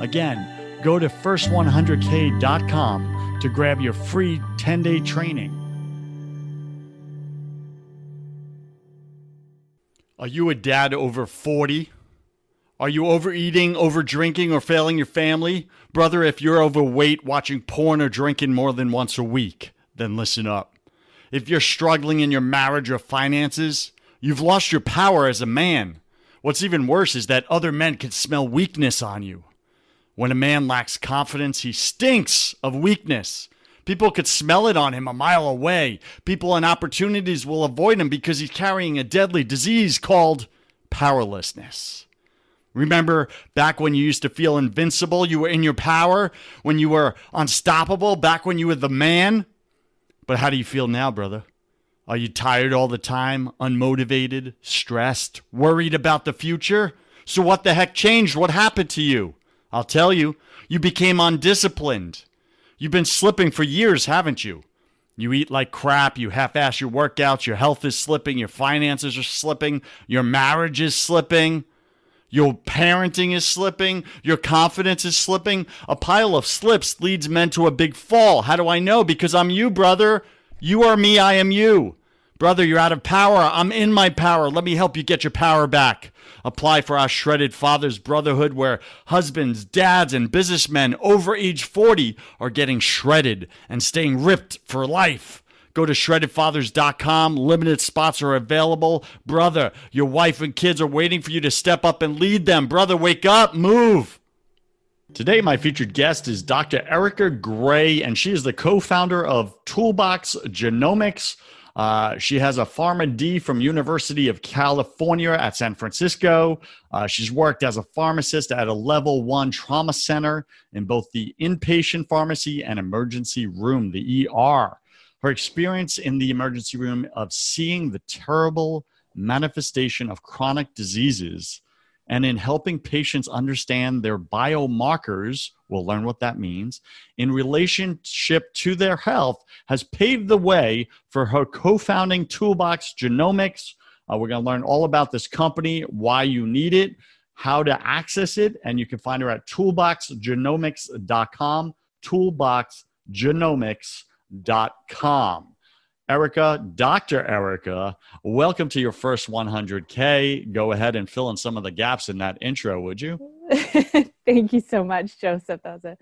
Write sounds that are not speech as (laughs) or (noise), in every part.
Again, go to first100k.com to grab your free 10 day training. Are you a dad over 40? Are you overeating, over drinking, or failing your family? Brother, if you're overweight, watching porn, or drinking more than once a week, then listen up. If you're struggling in your marriage or finances, you've lost your power as a man. What's even worse is that other men can smell weakness on you. When a man lacks confidence, he stinks of weakness. People could smell it on him a mile away. People and opportunities will avoid him because he's carrying a deadly disease called powerlessness. Remember back when you used to feel invincible, you were in your power, when you were unstoppable, back when you were the man? But how do you feel now, brother? Are you tired all the time, unmotivated, stressed, worried about the future? So, what the heck changed? What happened to you? I'll tell you, you became undisciplined. You've been slipping for years, haven't you? You eat like crap, you half ass your workouts, your health is slipping, your finances are slipping, your marriage is slipping, your parenting is slipping, your confidence is slipping. A pile of slips leads men to a big fall. How do I know? Because I'm you, brother. You are me, I am you. Brother, you're out of power. I'm in my power. Let me help you get your power back. Apply for our Shredded Fathers Brotherhood, where husbands, dads, and businessmen over age 40 are getting shredded and staying ripped for life. Go to shreddedfathers.com. Limited spots are available. Brother, your wife and kids are waiting for you to step up and lead them. Brother, wake up, move. Today, my featured guest is Dr. Erika Gray, and she is the co founder of Toolbox Genomics. Uh, she has a PharmD from University of California at San Francisco. Uh, she's worked as a pharmacist at a level one trauma center in both the inpatient pharmacy and emergency room, the ER. Her experience in the emergency room of seeing the terrible manifestation of chronic diseases and in helping patients understand their biomarkers, we'll learn what that means, in relationship to their health has paved the way for her co founding Toolbox Genomics. Uh, we're going to learn all about this company, why you need it, how to access it, and you can find her at toolboxgenomics.com, toolboxgenomics.com. Erika, Dr. Erika, welcome to your first 100K. Go ahead and fill in some of the gaps in that intro, would you? (laughs) Thank you so much, Joseph. That was a,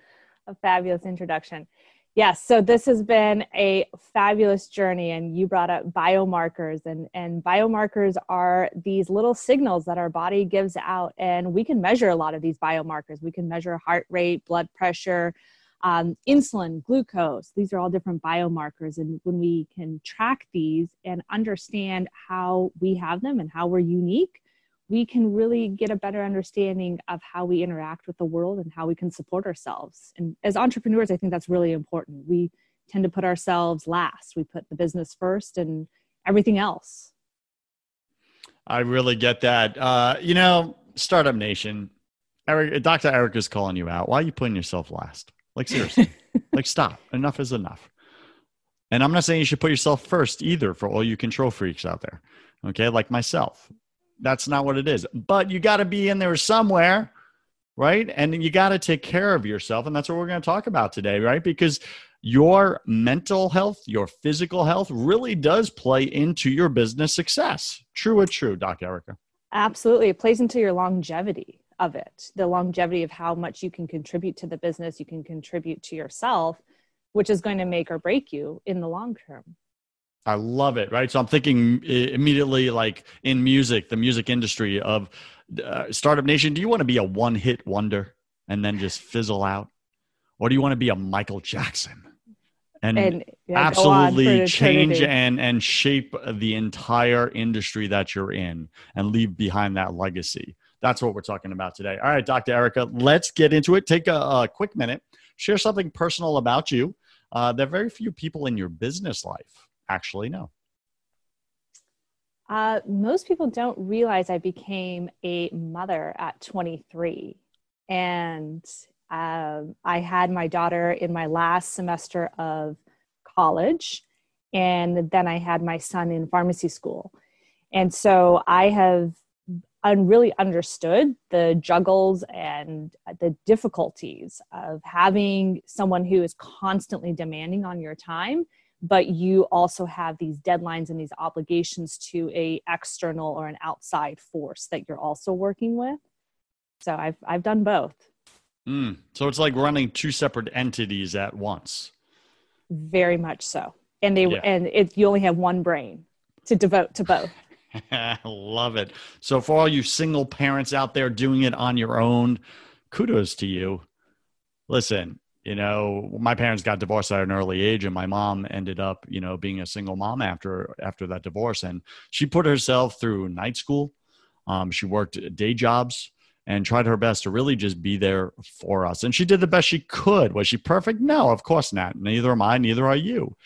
a fabulous introduction. Yes, so this has been a fabulous journey, and you brought up biomarkers, and, and biomarkers are these little signals that our body gives out, and we can measure a lot of these biomarkers. We can measure heart rate, blood pressure, um, insulin, glucose, these are all different biomarkers. And when we can track these and understand how we have them and how we're unique, we can really get a better understanding of how we interact with the world and how we can support ourselves. And as entrepreneurs, I think that's really important. We tend to put ourselves last, we put the business first and everything else. I really get that. Uh, you know, Startup Nation, Eric, Dr. Eric is calling you out. Why are you putting yourself last? Like seriously, (laughs) like stop. Enough is enough. And I'm not saying you should put yourself first either for all you control freaks out there. Okay, like myself. That's not what it is. But you got to be in there somewhere, right? And you got to take care of yourself. And that's what we're going to talk about today, right? Because your mental health, your physical health really does play into your business success. True or true, Doc Erika? Absolutely. It plays into your longevity of it, the longevity of how much you can contribute to the business, you can contribute to yourself, which is going to make or break you in the long term. I love it. Right. So I'm thinking immediately, like in music, the music industry of uh, Startup Nation. Do you want to be a one hit wonder and then just fizzle out? Or do you want to be a Michael Jackson and, and yeah, absolutely change and, and shape the entire industry that you're in and leave behind that legacy? That's what we're talking about today. All right, Dr. Erika, let's get into it. Take a, a quick minute, share something personal about you uh, that very few people in your business life actually know? Uh, most people don't realize I became a mother at 23. And um, I had my daughter in my last semester of college. And then I had my son in pharmacy school. And so I have un- really understood the juggles and the difficulties of having someone who is constantly demanding on your time but you also have these deadlines and these obligations to a external or an outside force that you're also working with. So i've i've done both. Mm, so it's like running two separate entities at once. Very much so. And they yeah. and it you only have one brain to devote to both (laughs) love it. So for all you single parents out there doing it on your own kudos to you. Listen you know my parents got divorced at an early age and my mom ended up you know being a single mom after after that divorce. And she put herself through night school. Um, she worked day jobs and tried her best to really just be there for us. And she did the best she could. Was she perfect? No of course not. Neither am i neither are you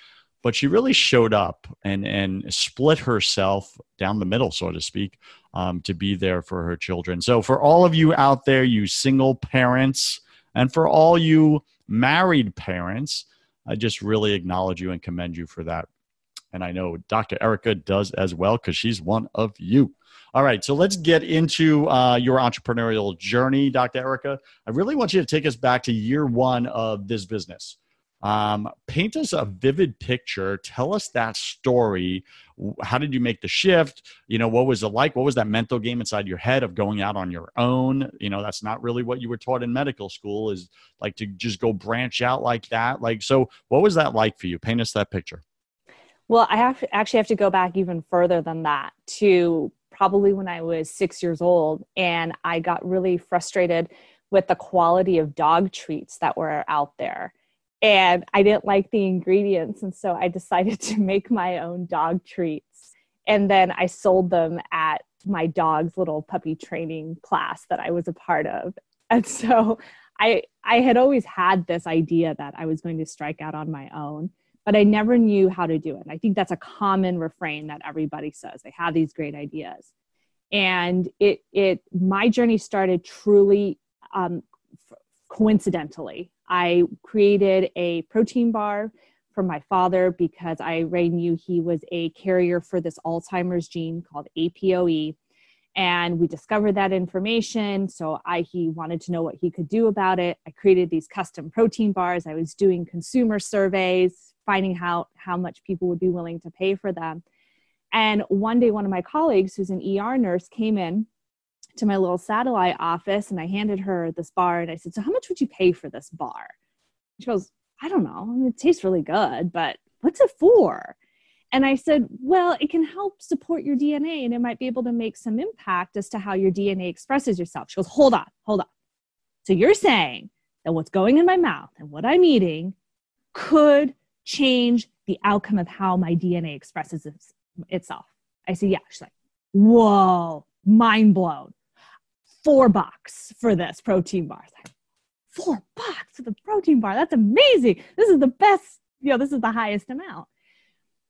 but she really showed up and and split herself down the middle so to speak um, to be there for her children so for all of you out there you single parents and for all you married parents, I just really acknowledge you and commend you for that. And I know Dr. Erika does as well because she's one of you. All right, so let's get into uh, your entrepreneurial journey, Dr. Erika. I really want you to take us back to year one of this business. Um, paint us a vivid picture. Tell us that story. How did you make the shift? You know, what was it like? What was that mental game inside your head of going out on your own? You know, that's not really what you were taught in medical school is like to just go branch out like that. Like, so what was that like for you? Paint us that picture. Well, I have to, actually have to go back even further than that to probably when I was six years old, and I got really frustrated with the quality of dog treats that were out there and I didn't like the ingredients. And so I decided (laughs) to make my own dog treats. And then I sold them at my dog's little puppy training class that I was a part of. (laughs) And so I, I had always had this idea that I was going to strike out on my own, but I never knew how to do it. I think that's a common refrain that everybody says. They have these great ideas. And it, it, my journey started truly um, coincidentally. I created a protein bar for my father because I already knew he was a carrier for this Alzheimer's gene called APOE. And we discovered that information. So I he wanted to know what he could do about it. I created these custom protein bars. I was doing consumer surveys, finding how how much people would be willing to pay for them. And one day, one of my colleagues, who's an ER nurse, came in to my little satellite office and I handed her this bar and I said, So, how much would you pay for this bar? She goes, I don't know. I mean, it tastes really good, but what's it for? And I said, Well, it can help support your DNA and it might be able to make some impact as to how your DNA expresses yourself. She goes, Hold on, hold on. So, you're saying that what's going in my mouth and what I'm eating could change the outcome of how my DNA expresses itself. I said, Yeah. She's like, Whoa, mind blown four bucks for this protein bar. Like, four bucks for the protein bar. That's amazing. This is the best, you know, this is the highest amount.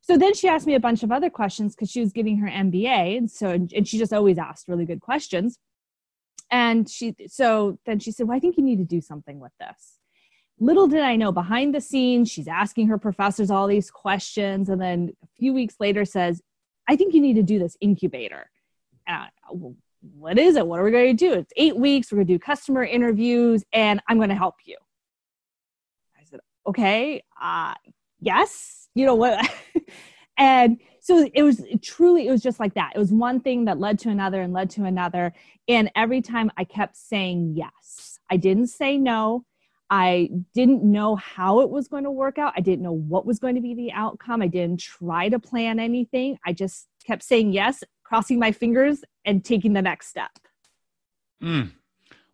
So then she asked me a bunch of other questions because she was getting her MBA. And so, and she just always asked really good questions. And she, so then she said, Well, I think you need to do something with this. little did I know behind the scenes, she's asking her professors all these questions. And then a few weeks later says, I think you need to do this incubator. Well, what is it? What are we going to do? It's eight weeks. We're going to do customer interviews and I'm going to help you. I said, okay, uh, yes. You know what? (laughs) and so it was truly, it was just like that. It was one thing that led to another and led to another. And every time I kept saying yes. I didn't say no. I didn't know how it was going to work out. I didn't know what was going to be the outcome. I didn't try to plan anything. I just kept saying yes, crossing my fingers, and taking the next step. Mm.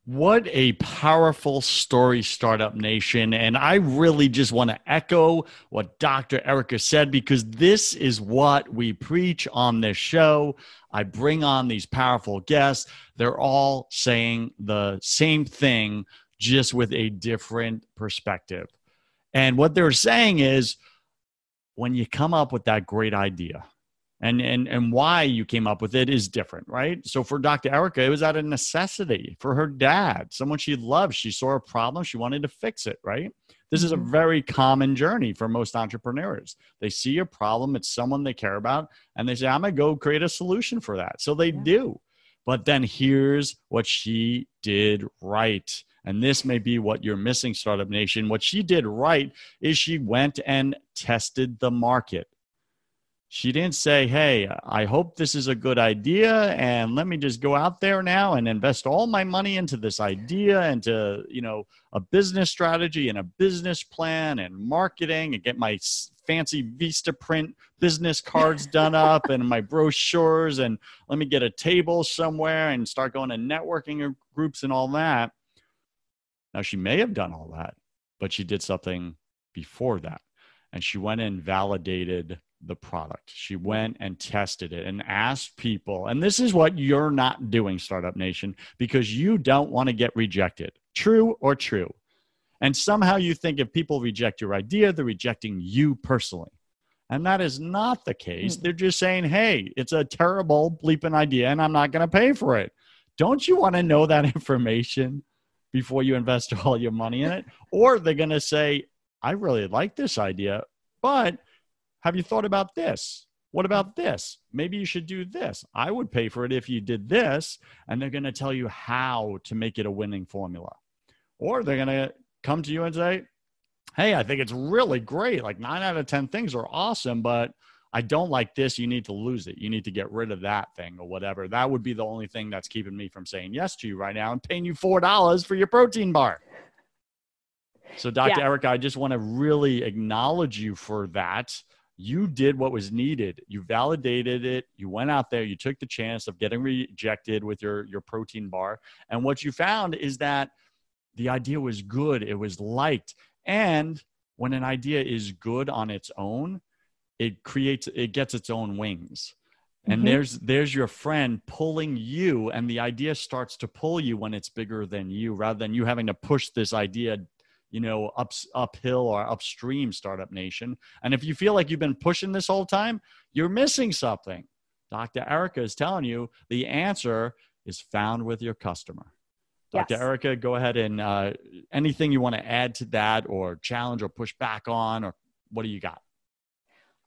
What a powerful story, Startup Nation. And I really just want to echo what Dr. Erika said because this is what we preach on this show. I bring on these powerful guests. They're all saying the same thing just with a different perspective. And what they're saying is when you come up with that great idea, and and and why you came up with it is different right so for dr erika it was out of necessity for her dad someone she loved she saw a problem she wanted to fix it right this is a mm-hmm. very common journey for most entrepreneurs they see a problem it's someone they care about and they say i'm going to go create a solution for that so they yeah. do but then here's what she did right and this may be what you're missing, Startup Nation. What she did right is she went and tested the market. She didn't say, Hey, I hope this is a good idea. And let me just go out there now and invest all my money into this idea, into, you know, a business strategy and a business plan and marketing and get my fancy Vistaprint business cards done up and my brochures and let me get a table somewhere and start going to networking groups and all that. Now, she may have done all that, but she did something before that. And she went and validated the product. She went and tested it and asked people. And this is what you're not doing, Startup Nation, because you don't want to get rejected. True or true? And somehow you think if people reject your idea, they're rejecting you personally. And that is not the case. Hmm. They're just saying, hey, it's a terrible bleeping idea and I'm not going to pay for it. Don't you want to know that (laughs) information? before you invest all your money in it. Or they're going to say, I really like this idea, but have you thought about this? What about this? Maybe you should do this. I would pay for it if you did this. And they're going to tell you how to make it a winning formula. Or they're going to come to you and say, Hey, I think it's really great. Like nine out of 10 things are awesome, but I don't like this, you need to lose it. You need to get rid of that thing or whatever. That would be the only thing that's keeping me from saying yes to you right now and paying you $4 for your protein bar. So, Dr. Yeah. Erika, I just want to really acknowledge you for that. You did what was needed. You validated it. You went out there. You took the chance of getting rejected with your, your protein bar. And what you found is that the idea was good, it was liked. And when an idea is good on its own, it creates it gets its own wings and mm-hmm. there's there's your friend pulling you and the idea starts to pull you when it's bigger than you rather than you having to push this idea you know up uphill or upstream startup nation and if you feel like you've been pushing this whole time you're missing something dr erika is telling you the answer is found with your customer dr yes. erika go ahead and uh, anything you want to add to that or challenge or push back on or what do you got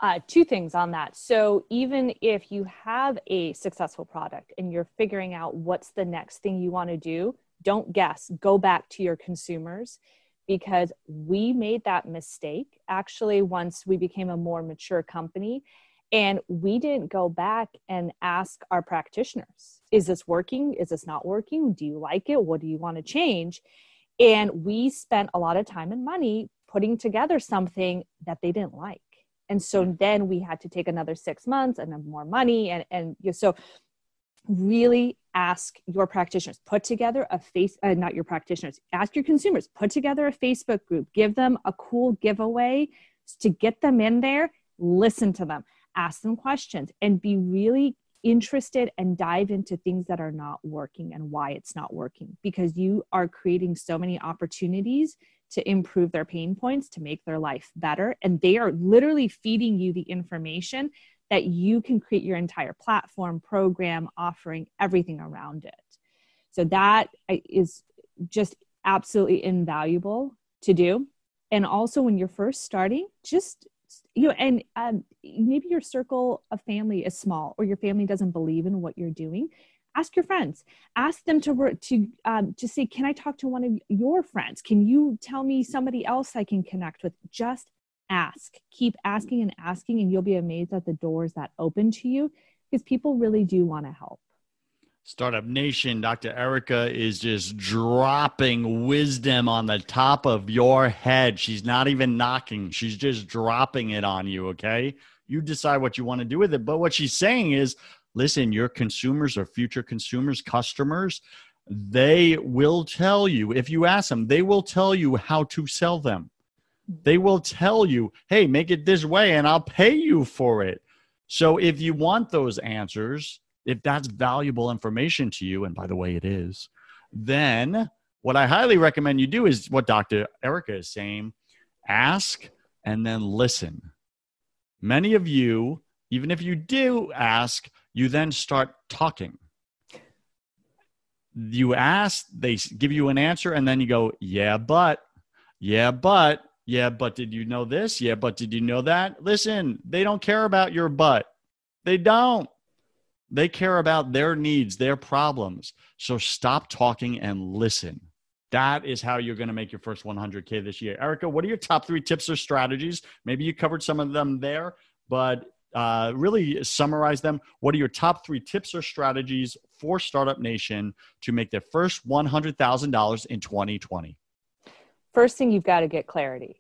uh, two things on that. So, even if you have a successful product and you're figuring out what's the next thing you want to do, don't guess. Go back to your consumers because we made that mistake actually once we became a more mature company. And we didn't go back and ask our practitioners, is this working? Is this not working? Do you like it? What do you want to change? And we spent a lot of time and money putting together something that they didn't like and so then we had to take another six months and more money and and so really ask your practitioners put together a face uh, not your practitioners ask your consumers put together a facebook group give them a cool giveaway to get them in there listen to them ask them questions and be really interested and dive into things that are not working and why it's not working because you are creating so many opportunities to improve their pain points, to make their life better. And they are literally feeding you the information that you can create your entire platform, program, offering, everything around it. So that is just absolutely invaluable to do. And also, when you're first starting, just you know, and um, maybe your circle of family is small, or your family doesn't believe in what you're doing. Ask your friends. Ask them to to um, to say, "Can I talk to one of your friends? Can you tell me somebody else I can connect with?" Just ask. Keep asking and asking, and you'll be amazed at the doors that open to you because people really do want to help. Startup Nation, Dr. Erika is just dropping wisdom on the top of your head. She's not even knocking, she's just dropping it on you, okay? You decide what you want to do with it. But what she's saying is listen, your consumers or future consumers, customers, they will tell you, if you ask them, they will tell you how to sell them. They will tell you, hey, make it this way and I'll pay you for it. So if you want those answers, if that's valuable information to you, and by the way, it is, then what I highly recommend you do is what Dr. Erika is saying ask and then listen. Many of you, even if you do ask, you then start talking. You ask, they give you an answer, and then you go, Yeah, but, yeah, but, yeah, but did you know this? Yeah, but did you know that? Listen, they don't care about your butt. They don't. They care about their needs, their problems. So stop talking and listen. That is how you're going to make your first 100K this year. Erika, what are your top three tips or strategies? Maybe you covered some of them there, but uh, really summarize them. What are your top three tips or strategies for Startup Nation to make their first $100,000 in 2020? First thing, you've got to get clarity.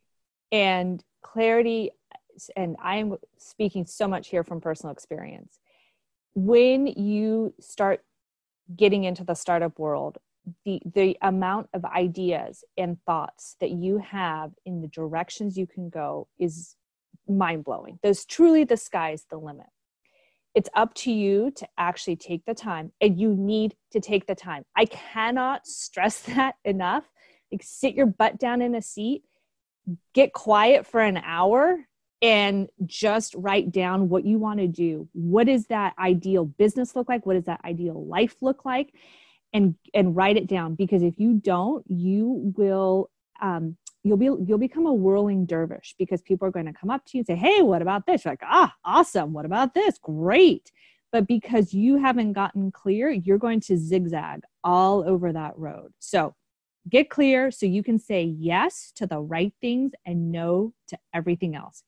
And clarity, and I'm speaking so much here from personal experience when you start getting into the startup world, the the amount of ideas and thoughts that you have in the directions you can go is mind blowing. There's truly the sky's the limit. It's up to you to actually take the time, and you need to take the time. I cannot stress (laughs) that enough. Like, sit your butt down in a seat, get quiet for an hour, and just write down what you want to do. What does that ideal business look like? What does that ideal life look like? And and write it down because if you don't, you will um, you'll be you'll become a whirling dervish because people are going to come up to you and say, "Hey, what about this?" You're like, "Ah, awesome! What about this? Great!" But because you haven't gotten clear, you're going to zigzag all over that road. So get clear so you can say yes to the right things and no to everything else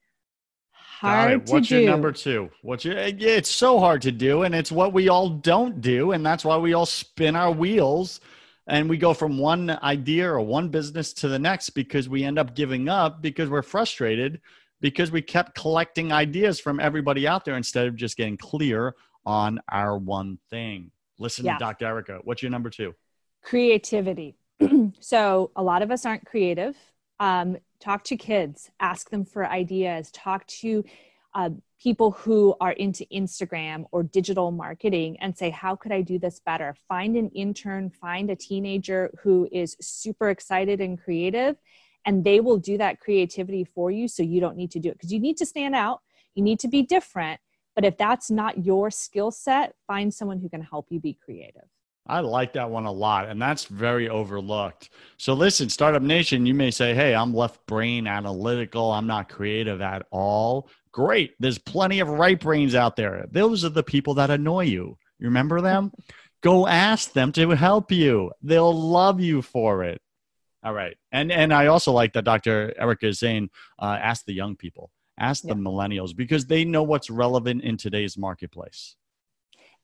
hard to do. What's your number two? What's your? It's so hard to do, and it's what we all don't do, and that's why we all spin our wheels, and we go from one idea or one business to the next because we end up giving up because we're frustrated because we kept collecting ideas from everybody out there instead of just getting clear on our one thing. Listen yeah. to Dr. Erika. What's your number two? Creativity. (clears throat) so a lot of us aren't creative. Um, talk to kids ask them for ideas talk to uh, people who are into instagram or digital marketing and say how could i do this better? Find an intern find a teenager who is super excited and creative and they will do that creativity for you so you don't need to do it. Because you need to stand out you need to be different but if that's not your skill set find someone who can help you be creative I like that one a lot, and that's very overlooked. So, listen, Startup Nation, you may say, Hey, I'm left brain analytical. I'm not creative at all. Great. There's plenty of right brains out there. Those are the people that annoy you. You remember them? (laughs) Go ask them to help you, they'll love you for it. All right. And, and I also like that Dr. Erika is saying, uh, ask the young people, ask yeah. the millennials, because they know what's relevant in today's marketplace.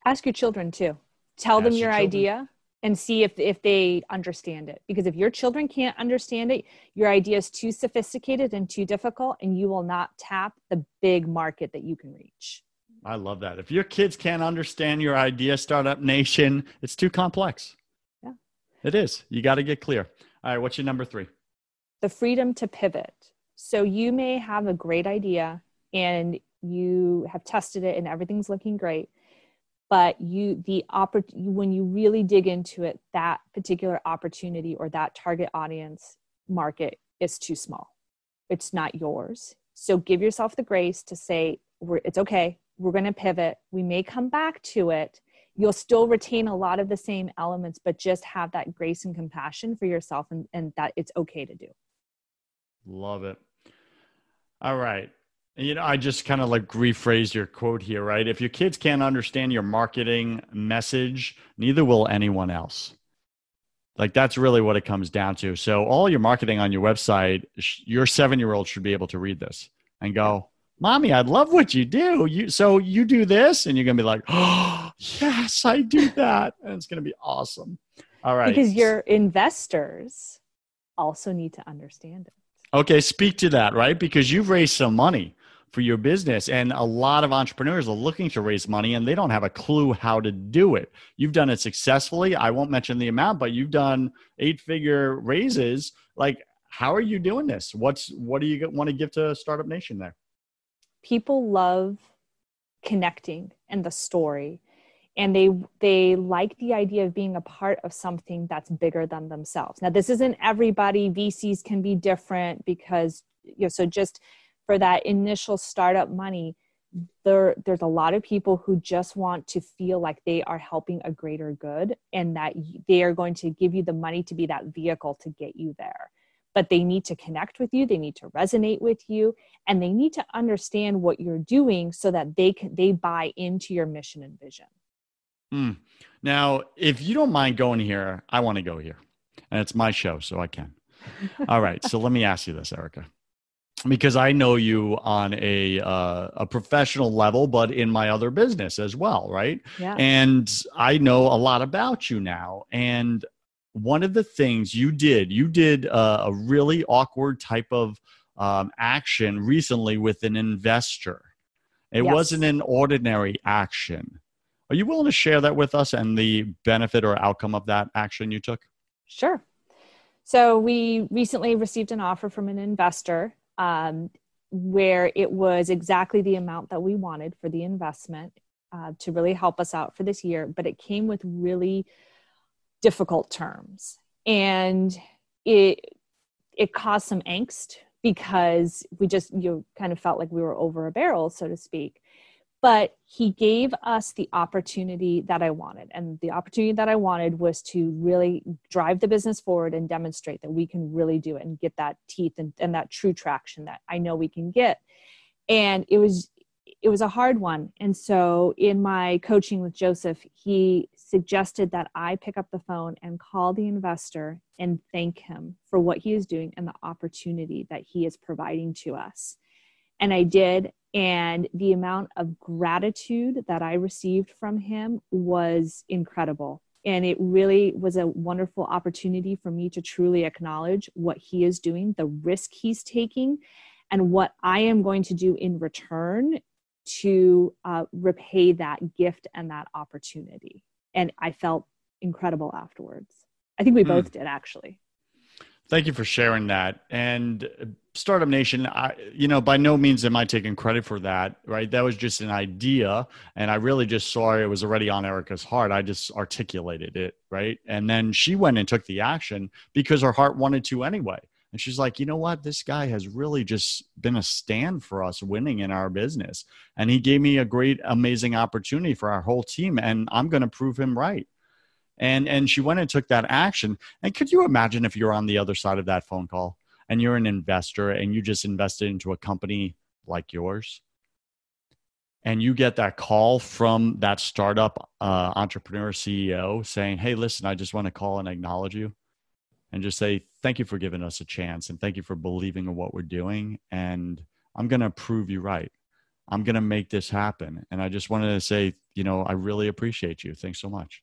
Ask your children too tell them your, your idea and see if if they understand it. Because if your children can't understand it your idea is too sophisticated and too difficult and you will not tap the big market that you can reach. I love that. If your kids can't understand your idea startup nation it's too complex. Yeah. It is. You got to get clear. All right what's your number three? The freedom to pivot. So you may have a great idea and you have tested it and everything's looking great but you the oppor- when you really dig into it that particular opportunity or that target audience market is too small. It's not yours. So give yourself the grace to say it's okay. We're going to pivot. We may come back to it. You'll still retain a lot of the same elements but just have that grace and compassion for yourself and, and that it's okay to do. Love it. All right. You know, I just kind of like rephrased your quote here, right? If your kids can't understand your marketing message, neither will anyone else. Like that's really what it comes down to. So all your marketing on your website, your 7-year-old should be able to read this and go, "Mommy, I love what you do. You so you do this?" And you're going to be like, "Oh, yes, I do that." And it's going to be awesome. All right. Because your investors also need to understand it. Okay, speak to that, right? Because you've raised some money for your business. And a lot of entrepreneurs are looking to raise money and they don't have a clue how to do it. You've done it successfully. I won't mention the amount, but you've done eight figure raises. Like, how are you doing this? What's what do you want to give to Startup Nation there? People love connecting and the story and they they like the idea of being a part of something that's bigger than themselves now this isn't everybody vcs can be different because you know so just for that initial startup money there there's a lot of people who just want to feel like they are helping a greater good and that they are going to give you the money to be that vehicle to get you there. But they need to connect with you they need to resonate with you and they need to understand what you're doing so that they can they buy into your mission and vision. Mm. now if you don't mind going here i want to go here. And it's my show so i can. (laughs) All right so let me ask you this erika because I know you on a uh, a professional level, but in my other business as well, right? Yeah. And I know a lot about you now. And one of the things you did, you did a, a really awkward type of um, action recently with an investor. It yes. wasn't an ordinary action. Are you willing to share that with us and the benefit or outcome of that action you took? Sure. So, we recently received an offer from an investor um, where it was exactly the amount that we wanted for the investment uh, to really help us out for this year, but it came with really difficult terms. And it it caused some angst because we just you kind of felt like we were over a barrel, so to speak but he gave us the opportunity that I wanted. And the opportunity that I wanted was to really drive the business forward and demonstrate that we can really do it and get that teeth and, and that true traction that I know we can get. And it was it was a hard one. And so in my coaching with Joseph, he suggested that I pick up the phone and call the investor and thank him for what he is doing and the opportunity that he is providing to us. And I did. And the amount of gratitude that I received from him was incredible. And it really was a wonderful opportunity for me to truly acknowledge what he is doing, the risk he's taking, and what I am going to do in return to uh, repay that gift and that opportunity. And I felt incredible afterwards. I think we mm. both did actually. Thank you for sharing that. And uh, Startup Nation, I, you know, by no means am I taking credit for that, right? That was just an idea. And I really just saw it was already on Erika's heart. I just articulated it, right? And then she went and took the action because her heart wanted to anyway. And she's like, you know what? This guy has really just been a stand for us winning in our business. And he gave me a great, amazing opportunity for our whole team. And I'm going to prove him right and and she went and took that action. And could you imagine if you're on the other side of that phone call and you're an investor and you just invested into a company like yours? And you get that call from that startup uh, entrepreneur ceo saying hey listen i just want to call and acknowledge you and just say thank you for giving us a chance and thank you for believing in what we're doing. And i'm going to prove you right. I'm going to make this happen. And i just wanted to say you know i really appreciate you. Thanks so much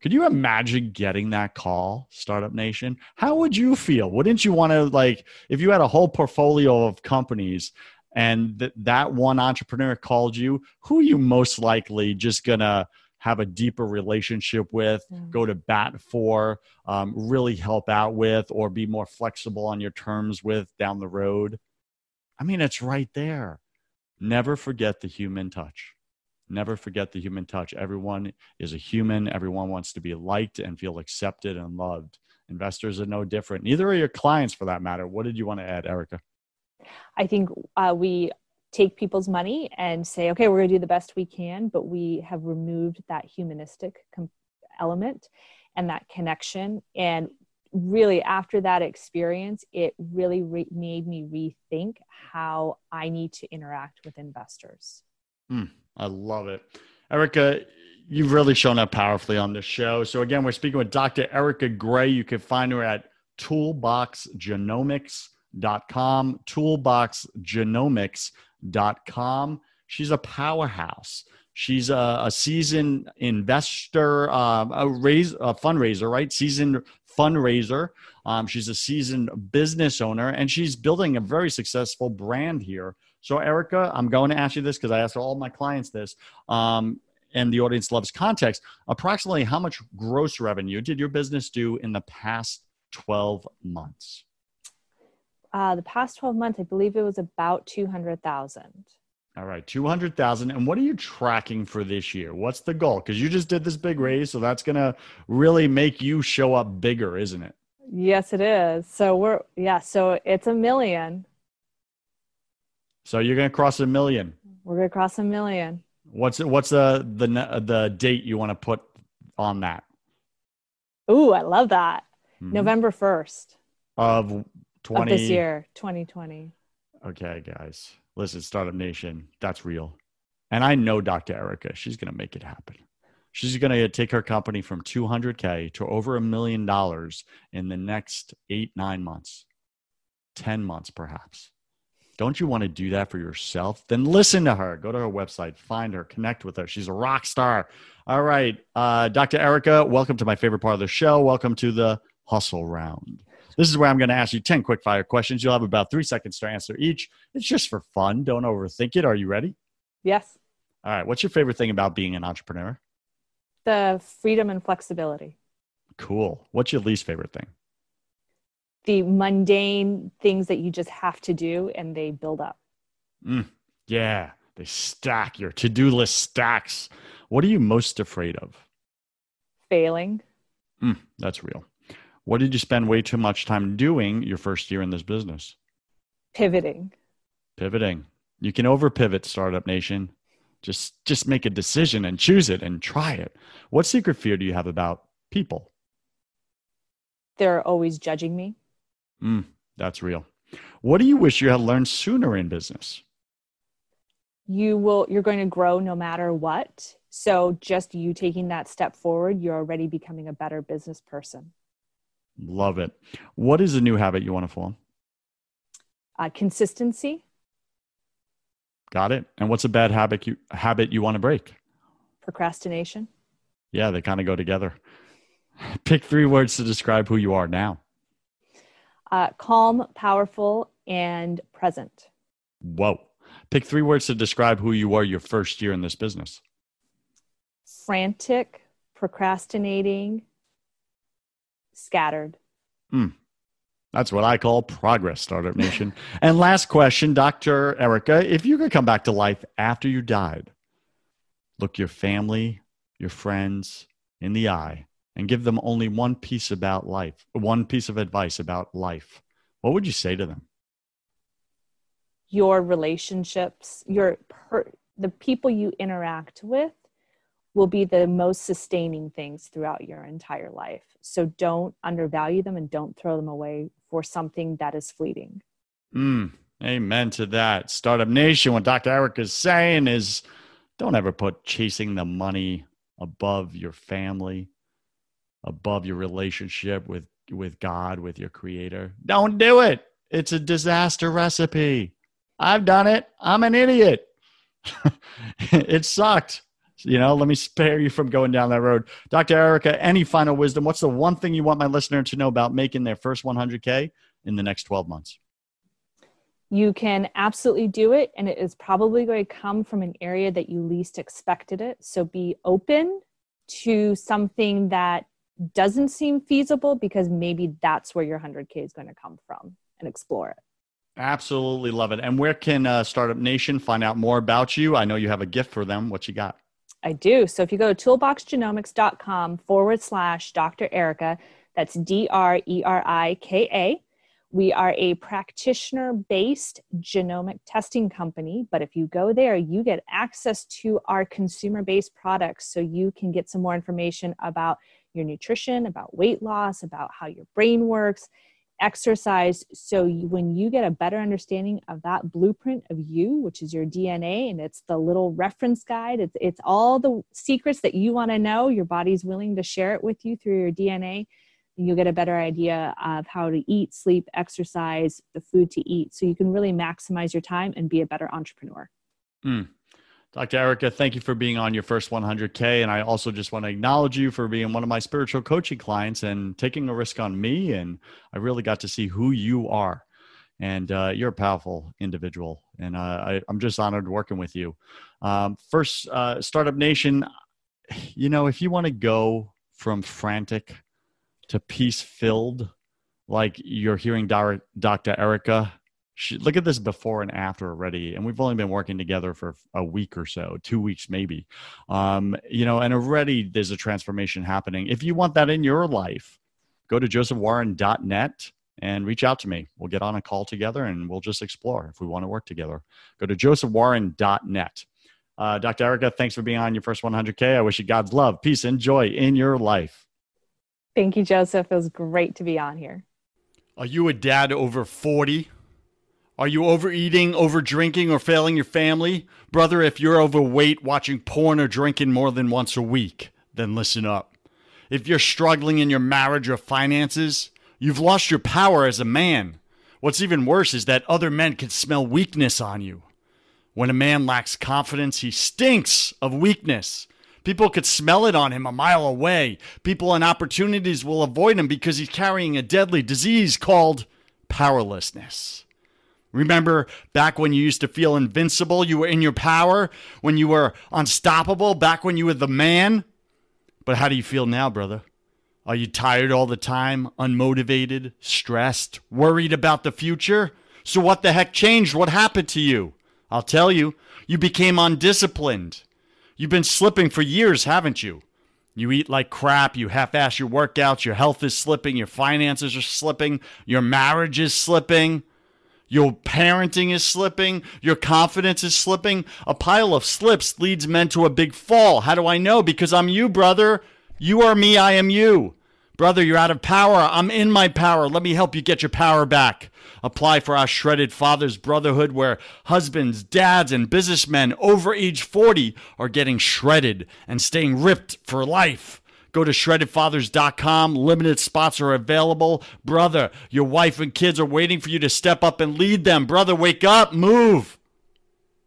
could you imagine getting that call, Startup Nation? How would you feel? Wouldn't you want to like if you had a whole portfolio of companies and th- that one entrepreneur called you, who are you most likely just gonna have a deeper relationship with, mm. go to bat for, um, really help out with, or be more flexible on your terms with down the road? I mean, it's right there. Never forget the human touch. Never forget the human touch. Everyone is a human. Everyone wants to be liked and feel accepted and loved. Investors are no different. Neither are your clients for that matter. What did you want to add, Erika? I think uh, we take people's money and say, okay, we're going to do the best we can, but we have removed that humanistic com- element and that connection. And really after that experience it really re- made me rethink how i need to interact with investors mm, i love it erika you've really shown up powerfully on this show so again we're speaking with dr erika gray you can find her at toolboxgenomics.com toolboxgenomics.com she's a powerhouse She's a, a seasoned investor, um, a raise a fundraiser, right? Seasoned fundraiser. Um, she's a seasoned business owner, and she's building a very successful brand here. So, Erika, I'm going to ask you this because I ask all my clients this, um, and the audience loves context. Approximately how much gross revenue did your business do in the past 12 months? Uh, the past 12 months, I believe it was about 200,000. All right, 200,000. And what are you tracking for this year? What's the goal? Because you just did this big raise, so that's going to really make you show up bigger, isn't it? Yes, it is. So we're, yeah, so it's a million. So you're going to cross a million. We're going to cross a million. What's what's the the the date you want to put on that? Ooh, I love that. Mm-hmm. November 1st of 20 of this year, 2020. Okay, guys listen, Startup Nation, that's real. And I know Dr. Erika, she's going to make it happen. She's going to take her company from 200K to over a million dollars in the next eight, nine months, 10 months, perhaps. Don't you want to do that for yourself? Then listen to her. Go to her website, find her, connect with her. She's a rock star. All right. Uh, Dr. Erika, welcome to my favorite part of the show. Welcome to the hustle round. This is where I'm going to ask you 10 quick fire questions. You'll have about three seconds to answer each. It's just for fun. Don't overthink it. Are you ready? Yes. All right. What's your favorite thing about being an entrepreneur? The freedom and flexibility. Cool. What's your least favorite thing? The mundane things that you just have to do and they build up. Mm, yeah. They stack. Your to do list stacks. What are you most afraid of? Failing. Mm, that's real. What did you spend way too much time doing your first year in this business? Pivoting. Pivoting. You can over pivot, Startup Nation. Just just make a decision and choose it and try it. What secret fear do you have about people? They're always judging me. Mm, that's real. What do you wish you had learned sooner in business? You will you're going to grow no matter what. So just you taking that step forward, you're already becoming a better business person. Love it. What is a new habit you want to form? Uh, consistency. Got it. And what's a bad habit you habit you want to break? Procrastination. Yeah, they kind of go together. (laughs) Pick three words to describe who you are now. Uh, calm, powerful, and present. Whoa. Pick three words to describe who you were your first year in this business. Frantic, procrastinating, scattered. Mm. That's what I call progress, Startup Nation. (laughs) and last question, Dr. Erika, if you could come back to life after you died, look your family, your friends in the eye, and give them only one piece about life, one piece of advice about life, what would you say to them? Your relationships, your per- the people you interact with will be the most sustaining things throughout your entire life. So don't undervalue them and don't throw them away for something that is fleeting. Mm, amen to that. Startup Nation, what Dr. Eric is saying is don't ever put chasing the money above your family, above your relationship with, with God, with your creator. Don't do it. It's a disaster recipe. I've done it. I'm an idiot. (laughs) it sucked you know, let me spare you from going down that road. Dr. Erika, any final wisdom? What's the one thing you want my listener to know about making their first 100K in the next 12 months? You can absolutely do it, and it is probably going to come from an area that you least expected it. So be open to something that doesn't seem feasible because maybe that's where your 100K is going to come from and explore it. Absolutely love it. And where can uh, Startup Nation find out more about you? I know you have a gift for them. What you got? I do. So if you go to toolboxgenomics.com forward slash Dr. Erika, that's D R E R I K A. We are a practitioner based genomic testing company, but if you go there, you get access to our consumer based products so you can get some more information about your nutrition, about weight loss, about how your brain works, exercise. So you, when you get a better understanding of that blueprint of you, which is your DNA, and it's the little reference guide, it's, it's all the secrets that you want to know, your body's willing to share it with you through your DNA. You'll get a better idea of how to eat, sleep, exercise, the food to eat. So you can really maximize your time and be a better entrepreneur. Mm. Dr. Erika, thank you for being on your first 100K. And I also just want to acknowledge you for being one of my spiritual coaching clients and taking a risk on me. And I really got to see who you are. And uh, you're a powerful individual. And uh, I, am just honored working with you. Um, first, uh, Startup Nation, you know, if you want to go from frantic to peace filled, like you're hearing Dr. Erika she, look at this before and after already and we've only been working together for a week or so two weeks maybe. Um, you know and already there's a transformation happening. If you want that in your life go to josephwarren.net and reach out to me. We'll get on a call together and we'll just explore if we want to work together. Go to josephwarren.net uh, dr erika thanks for being on your first 100k i wish you god's love peace and joy in your life. Thank you joseph. It was great to be on here. Are you a dad over 40 are you overeating, over drinking, or failing your family? Brother, if you're overweight, watching porn, or drinking more than once a week, then listen up. If you're struggling in your marriage or finances, you've lost your power as a man. What's even worse is that other men can smell weakness on you. When a man lacks confidence, he stinks of weakness. People could smell it on him a mile away. People and opportunities will avoid him because he's carrying a deadly disease called powerlessness. Remember back when you used to feel invincible, you were in your power, when you were unstoppable, back when you were the man? But how do you feel now, brother? Are you tired all the time, unmotivated, stressed, worried about the future? So, what the heck changed? What happened to you? I'll tell you, you became undisciplined. You've been slipping for years, haven't you? You eat like crap, you half ass your workouts, your health is slipping, your finances are slipping, your marriage is slipping. Your parenting is slipping. Your confidence is slipping. A pile of slips leads men to a big fall. How do I know? Because I'm you, brother. You are me. I am you. Brother, you're out of power. I'm in my power. Let me help you get your power back. Apply for our Shredded Fathers Brotherhood, where husbands, dads, and businessmen over age 40 are getting shredded and staying ripped for life. Go to shreddedfathers.com. Limited spots are available. Brother, your wife and kids are waiting for you to step up and lead them. Brother, wake up, move.